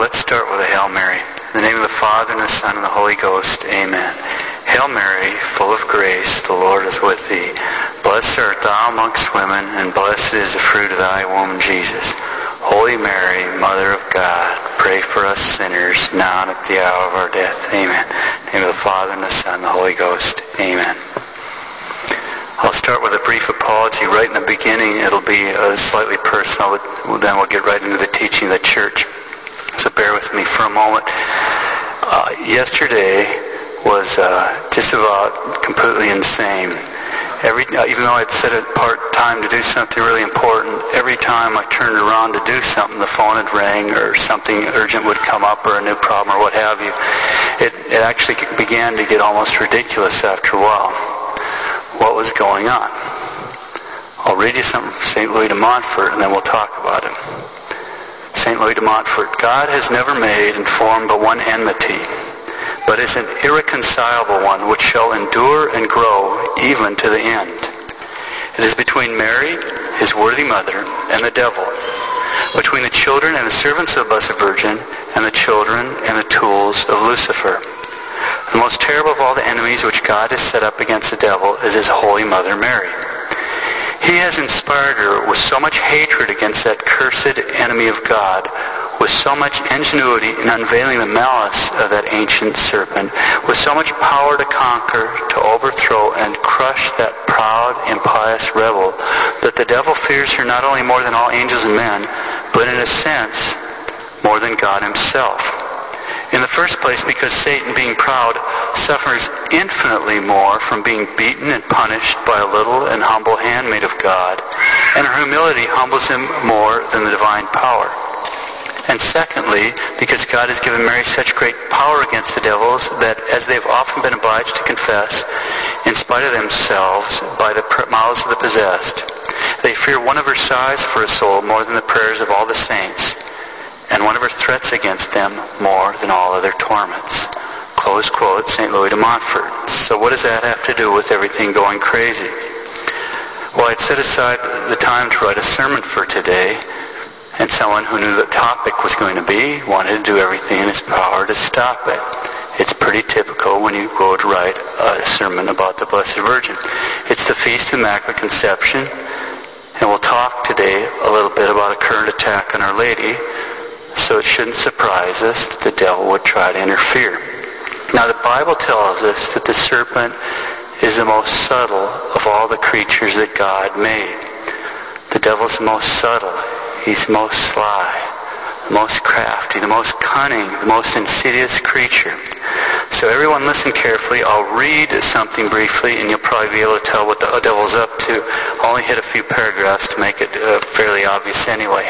let's start with a Hail Mary. In the name of the Father, and the Son, and the Holy Ghost. Amen. Hail Mary, full of grace, the Lord is with thee. Blessed art thou amongst women, and blessed is the fruit of thy womb, Jesus. Holy Mary, Mother of God, pray for us sinners, now and at the hour of our death. Amen. In the name of the Father, and the Son, and the Holy Ghost. Amen. I'll start with a brief apology right in the beginning. It'll be uh, slightly personal, but then we'll get right into the teaching of the church. So bear with me for a moment. Uh, yesterday was uh, just about completely insane. Every, uh, even though I'd set it apart time to do something really important, every time I turned around to do something, the phone had rang or something urgent would come up or a new problem or what have you. It, it actually began to get almost ridiculous after a while. What was going on? I'll read you something from St. Louis de Montfort and then we'll talk about it. Louis de Montfort, God has never made and formed but one enmity, but is an irreconcilable one which shall endure and grow even to the end. It is between Mary, his worthy mother, and the devil, between the children and the servants of the Blessed Virgin, and the children and the tools of Lucifer. The most terrible of all the enemies which God has set up against the devil is his holy mother Mary. He has inspired her with so much hatred against that cursed enemy of God, with so much ingenuity in unveiling the malice of that ancient serpent, with so much power to conquer, to overthrow, and crush that proud, impious rebel, that the devil fears her not only more than all angels and men, but in a sense, more than God himself. In the first place, because Satan, being proud, suffers infinitely more from being beaten and punished by a little and humble handmaid of God, and her humility humbles him more than the divine power. And secondly, because God has given Mary such great power against the devils that, as they've often been obliged to confess, in spite of themselves, by the mouths of the possessed, they fear one of her sighs for a soul more than the prayers of all the saints and one of her threats against them more than all other torments. Close quote, St. Louis de Montfort. So what does that have to do with everything going crazy? Well, I'd set aside the time to write a sermon for today, and someone who knew the topic was going to be wanted to do everything in his power to stop it. It's pretty typical when you go to write a sermon about the Blessed Virgin. It's the Feast of Immaculate Conception, and we'll talk today a little bit about a current attack on Our Lady, so it shouldn't surprise us that the devil would try to interfere. Now the Bible tells us that the serpent is the most subtle of all the creatures that God made. The devil's the most subtle. He's most sly, most crafty, the most cunning, the most insidious creature. So everyone listen carefully. I'll read something briefly and you'll probably be able to tell what the devil's up to. I'll only hit a few paragraphs to make it uh, fairly obvious anyway.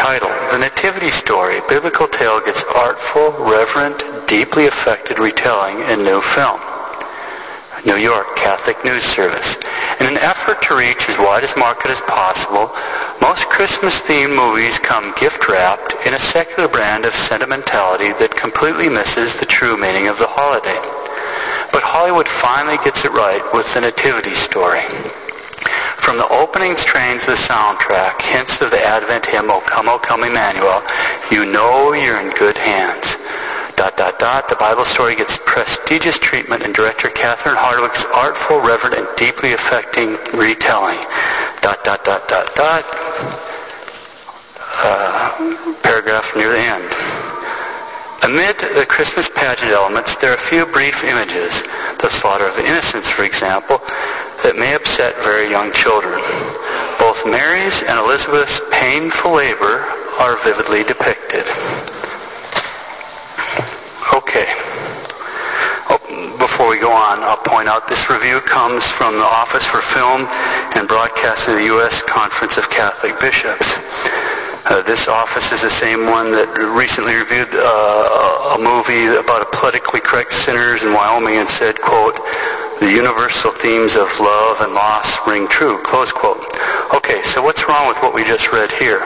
Title, The Nativity Story, Biblical Tale Gets Artful, Reverent, Deeply Affected Retelling in New Film. New York Catholic News Service. In an effort to reach as wide a market as possible, most Christmas-themed movies come gift-wrapped in a secular brand of sentimentality that completely misses the true meaning of the holiday. But Hollywood finally gets it right with the Nativity Story. From the opening strains of the soundtrack, hints of the Advent hymn, O Come, O Come Emmanuel, you know you're in good hands. Dot, dot, dot. The Bible story gets prestigious treatment in director Catherine Hardwicke's artful, reverent, and deeply affecting retelling. Dot, dot, dot, dot, dot. Uh, paragraph near the end. Amid the Christmas pageant elements, there are a few brief images, the slaughter of the innocents, for example, that may upset very young children. Both Mary's and Elizabeth's painful labor are vividly depicted. Okay. Oh, before we go on, I'll point out this review comes from the Office for Film and Broadcast of the U.S. Conference of Catholic Bishops. Uh, this office is the same one that recently reviewed uh, a movie about a politically correct sinners in Wyoming and said, quote, the universal themes of love and loss ring true, close quote. Okay, so what's wrong with what we just read here?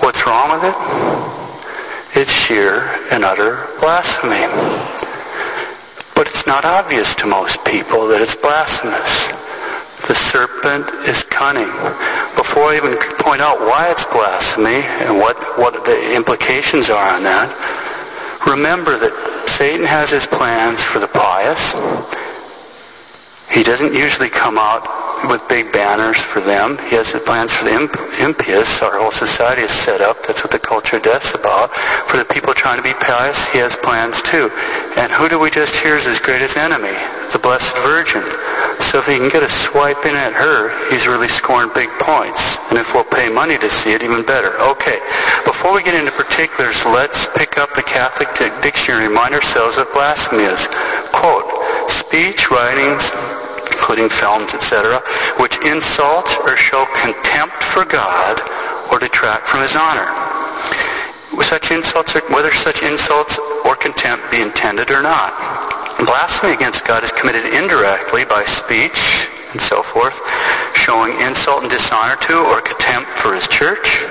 What's wrong with it? It's sheer and utter blasphemy. But it's not obvious to most people that it's blasphemous. The serpent is cunning. before I even point out why it's blasphemy and what, what the implications are on that, remember that Satan has his plans for the pious. He doesn't usually come out with big banners for them. He has plans for the impious. Our whole society is set up. That's what the culture of death's about. For the people trying to be pious, he has plans too. And who do we just hear is his greatest enemy? The Blessed Virgin. So if he can get a swipe in at her, he's really scoring big points. And if we'll pay money to see it, even better. Okay. Before we get into particulars, let's pick up the Catholic dictionary and remind ourselves what blasphemy is. Quote, speech, writings, including films, etc., which insult or show contempt for God or detract from his honor. Such insults, whether such insults or contempt be intended or not. Blasphemy against God is committed indirectly by speech and so forth, showing insult and dishonor to or contempt for his church,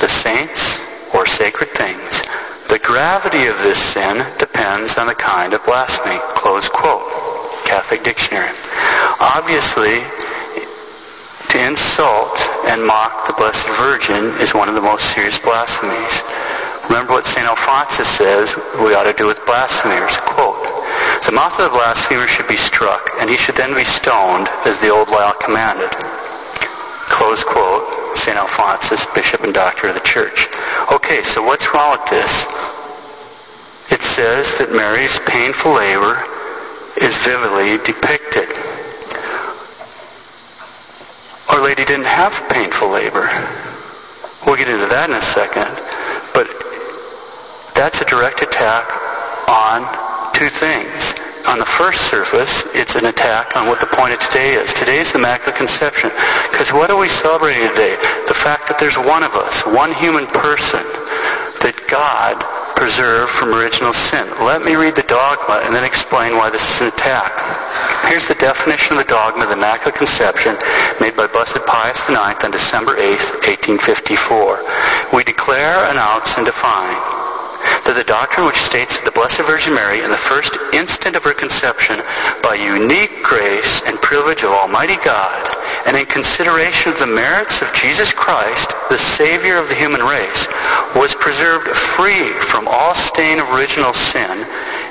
the saints, or sacred things. The gravity of this sin depends on the kind of blasphemy. Close quote. Catholic Dictionary. Obviously, to insult and mock the Blessed Virgin is one of the most serious blasphemies. Remember what St. Alphonsus says we ought to do with blasphemers. Quote, the mouth of the blasphemer should be struck, and he should then be stoned, as the old law commanded. Close quote, St. Alphonsus, Bishop and Doctor of the Church. Okay, so what's wrong with this? It says that Mary's painful labor is vividly depicted. Our Lady didn't have painful labor. We'll get into that in a second. But that's a direct attack on two things. On the first surface, it's an attack on what the point of today is. Today is the Immaculate Conception. Because what are we celebrating today? The fact that there's one of us, one human person, that God preserved from original sin. Let me read the dogma and then explain why this is an attack. Here's the definition of the dogma of the Immaculate Conception made by Blessed Pius IX on December 8, 1854. We declare, announce, and define that the doctrine which states that the Blessed Virgin Mary in the first instant of her conception by unique grace and privilege of Almighty God and in consideration of the merits of Jesus Christ, the Savior of the human race, was preserved free from all stain of original sin,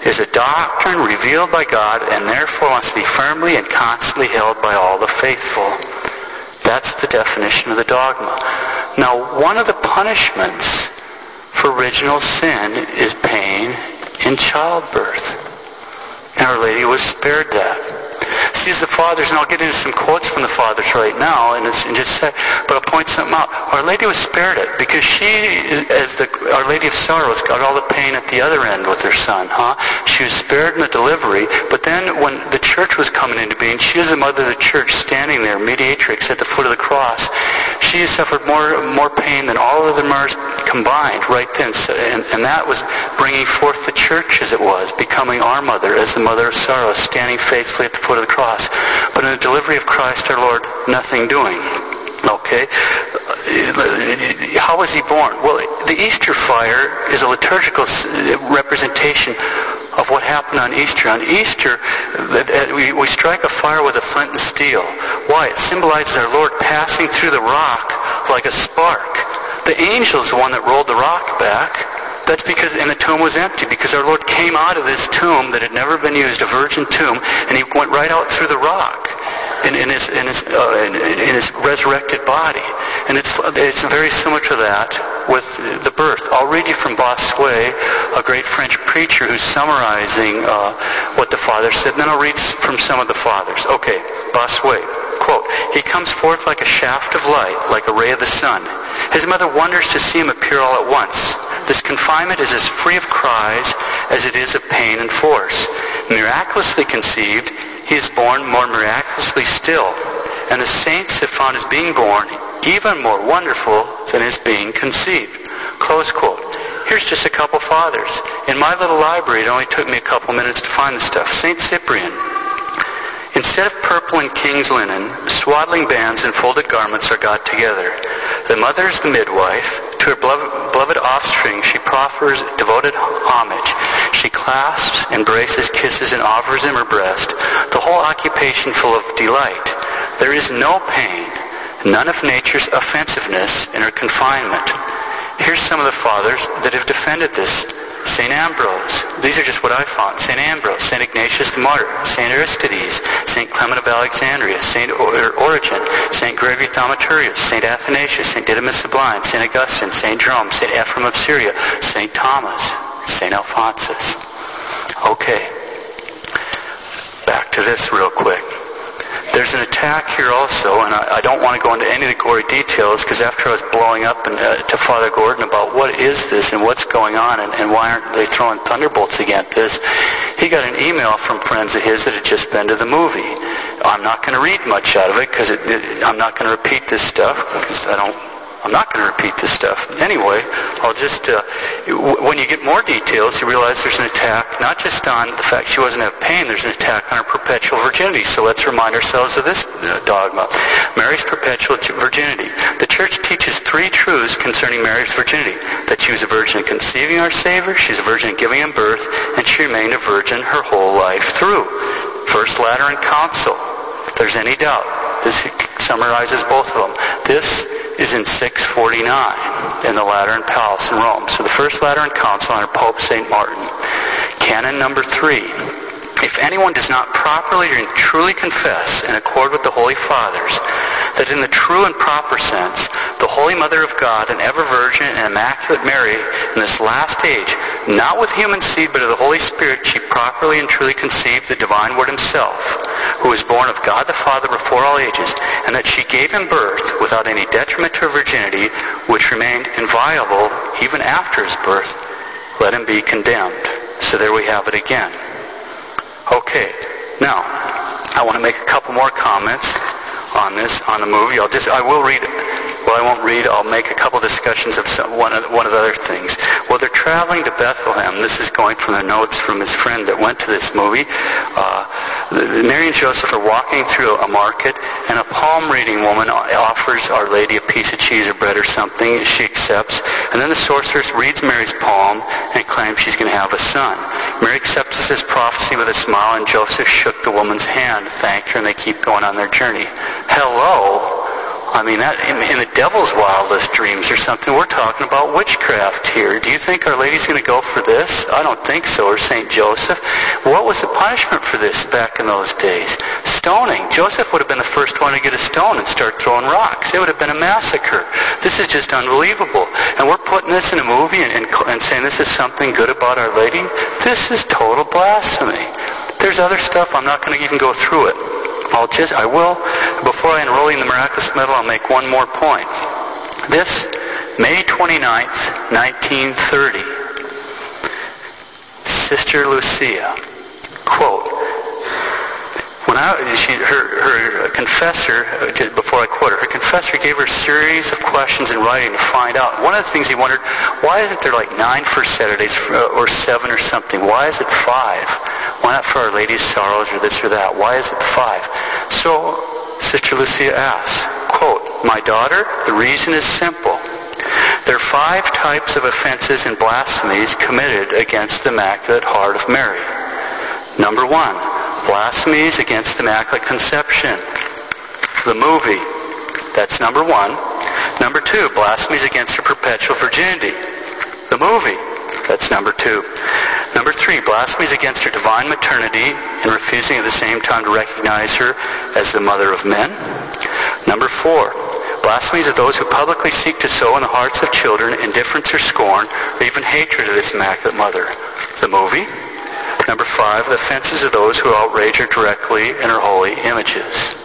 is a doctrine revealed by God and therefore must be firmly and constantly held by all the faithful. That's the definition of the dogma. Now, one of the punishments for original sin is pain in childbirth. And Our Lady was spared that sees the fathers, and I'll get into some quotes from the fathers right now, and, and just say, but I'll point something out. Our Lady was spared it because she, as the Our Lady of Sorrows, got all the pain at the other end with her son. Huh? She was spared in the delivery, but then when the church was coming into being, she is the mother of the church, standing there, mediatrix at the foot of the cross. She suffered more more pain than all of the martyrs combined right then, so, and, and that was bringing forth the church as it was, becoming our mother as the mother of sorrows, standing faithfully at the foot of the cross. But in the delivery of Christ our Lord, nothing doing. Okay? How was he born? Well, the Easter fire is a liturgical representation of what happened on Easter. On Easter, we strike a fire with a flint and steel. Why? It symbolizes our Lord passing through the rock like a spark. The angel is the one that rolled the rock back. That's because, and the tomb was empty, because our Lord came out of this tomb that had never been used, a virgin tomb, and he went right out through the rock in, in his, in, his, uh, in, his resurrected body. And it's, it's very similar to that with the birth. I'll read you from Bossuet, a great French preacher who's summarizing uh, what the father said, and then I'll read from some of the fathers. Okay, Bossuet. Quote, He comes forth like a shaft of light, like a ray of the sun. His mother wonders to see him appear all at once. This confinement is as free of cries as it is of pain and force. Miraculously conceived, he is born more miraculously still. And the saints have found his being born even more wonderful than is being conceived. Close quote. Here's just a couple fathers. In my little library, it only took me a couple minutes to find the stuff. St. Cyprian. Instead of purple and king's linen, swaddling bands and folded garments are got together. The mother is the midwife, to her beloved offspring, she proffers devoted homage. She clasps, embraces, kisses, and offers him her breast, the whole occupation full of delight. There is no pain, none of nature's offensiveness in her confinement. Here's some of the fathers that have defended this. St. Ambrose. These are just what I found. St. Ambrose, St. Ignatius the Martyr, St. Aristides, St. Clement of Alexandria, St. Er, Origen, St. Gregory Thaumaturgus, St. Athanasius, St. Didymus the Blind, St. Augustine, St. Jerome, St. Ephraim of Syria, St. Thomas, St. Alphonsus. Okay. Back to this real quick. There's an attack here also, and I, I don't want to go into any of the gory details because after I was blowing up and, uh, to Father Gordon about what is this and what's going on and, and why aren't they throwing thunderbolts against this, he got an email from friends of his that had just been to the movie. I'm not going to read much out of it because I'm not going to repeat this stuff because I don't I'm not going to repeat this stuff. Anyway, I'll just, uh, when you get more details, you realize there's an attack not just on the fact she wasn't have pain, there's an attack on her perpetual virginity. So let's remind ourselves of this uh, dogma. Mary's perpetual virginity. The church teaches three truths concerning Mary's virginity. That she was a virgin in conceiving our Savior, she's a virgin in giving him birth, and she remained a virgin her whole life through. First Lateran Council. If there's any doubt, this summarizes both of them. This is in 649 in the Lateran Palace in Rome. So the First Lateran Council under Pope St. Martin. Canon number three. If anyone does not properly and truly confess in accord with the Holy Fathers that in the true and proper sense, the Holy Mother of God and ever Virgin and Immaculate Mary in this last age, not with human seed but of the Holy Spirit, she properly and truly conceived the divine Word himself, who was born of God the Father before all ages, and that she gave him birth without any detriment to her virginity, which remained inviolable even after his birth, let him be condemned. So there we have it again. Okay, now I want to make a couple more comments on this on the movie. I'll just I will read well, I won't read. I'll make a couple discussions of some, one, of, one of the other things. Well, they're traveling to Bethlehem. This is going from the notes from his friend that went to this movie. Uh, Mary and Joseph are walking through a market, and a palm reading woman offers Our Lady a piece of cheese or bread or something. She accepts. And then the sorceress reads Mary's palm and claims she's going to have a son. Mary accepts this prophecy with a smile, and Joseph shook the woman's hand, thanked her, and they keep going on their journey. Hello? I mean, that in, in, the devil's wildest dreams or something, we're talking about witchcraft here. Do you think Our Lady's going to go for this? I don't think so. Or St. Joseph. What was the punishment for this back in those days? Stoning. Joseph would have been the first one to get a stone and start throwing rocks. It would have been a massacre. This is just unbelievable. And we're putting this in a movie and, and, and saying this is something good about Our Lady. This is total blasphemy. There's other stuff. I'm not going to even go through it. I'll just, I will, before I enroll you in the miraculous medal, I'll make one more point. This May 29th, 1930, Sister Lucia, quote, when I, she, her, her confessor, before I quote her, her confessor gave her a series of questions in writing to find out. One of the things he wondered, why isn't there like nine First Saturdays uh, or seven or something? Why is it five? Why not for Our Lady's Sorrows or this or that? Why is it the five? So Sister Lucia asks, quote, My daughter, the reason is simple. There are five types of offenses and blasphemies committed against the Immaculate Heart of Mary. Number one, blasphemies against the Immaculate Conception. The movie, that's number one. Number two, blasphemies against her perpetual virginity. The movie, that's number two. Number three, blasphemies against her divine maternity and refusing at the same time to recognize her as the mother of men. Number four, blasphemies of those who publicly seek to sow in the hearts of children indifference or scorn or even hatred of this immaculate mother. The movie. Number five, the offenses of those who outrage her directly in her holy images.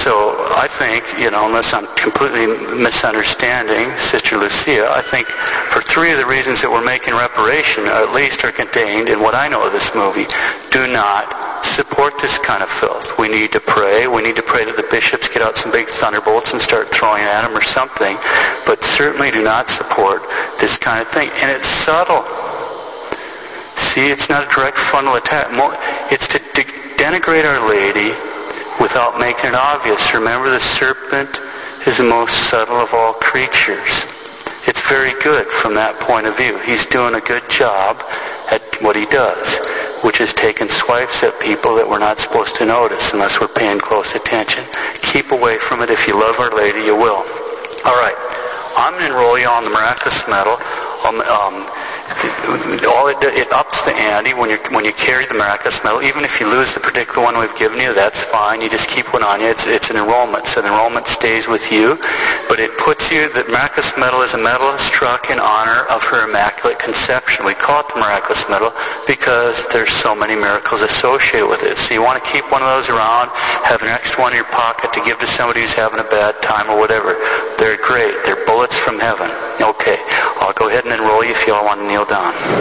So I think, you know, unless I'm completely misunderstanding Sister Lucia, I think for three of the reasons that we're making reparation, at least are contained in what I know of this movie. Do not support this kind of filth. We need to pray. We need to pray that the bishops get out some big thunderbolts and start throwing at them or something. But certainly do not support this kind of thing. And it's subtle. See, it's not a direct frontal attack. It's to denigrate Our Lady without making it obvious. Remember, the serpent is the most subtle of all creatures. It's very good from that point of view. He's doing a good job at what he does. which is taking swipes at people that we're not supposed to notice unless we're paying close attention. Keep away from it. If you love Our Lady, you will. All right. I'm going to enroll you on the miraculous medal. Um, um, all it, it ups the ante when you when you carry the miraculous medal. Even if you lose the particular one we've given you, that's fine. You just keep one on you. It's it's an enrollment, so the enrollment stays with you, but it puts you. The miraculous medal is a medal struck in honor of her immaculate conception. We call it the miraculous medal because there's so many miracles associated with it. So you want to keep one of those around, have an extra one in your pocket to give to somebody who's having a bad time or whatever. They're great. They're bullets from heaven. Okay, go ahead and enroll you if you all want to kneel down.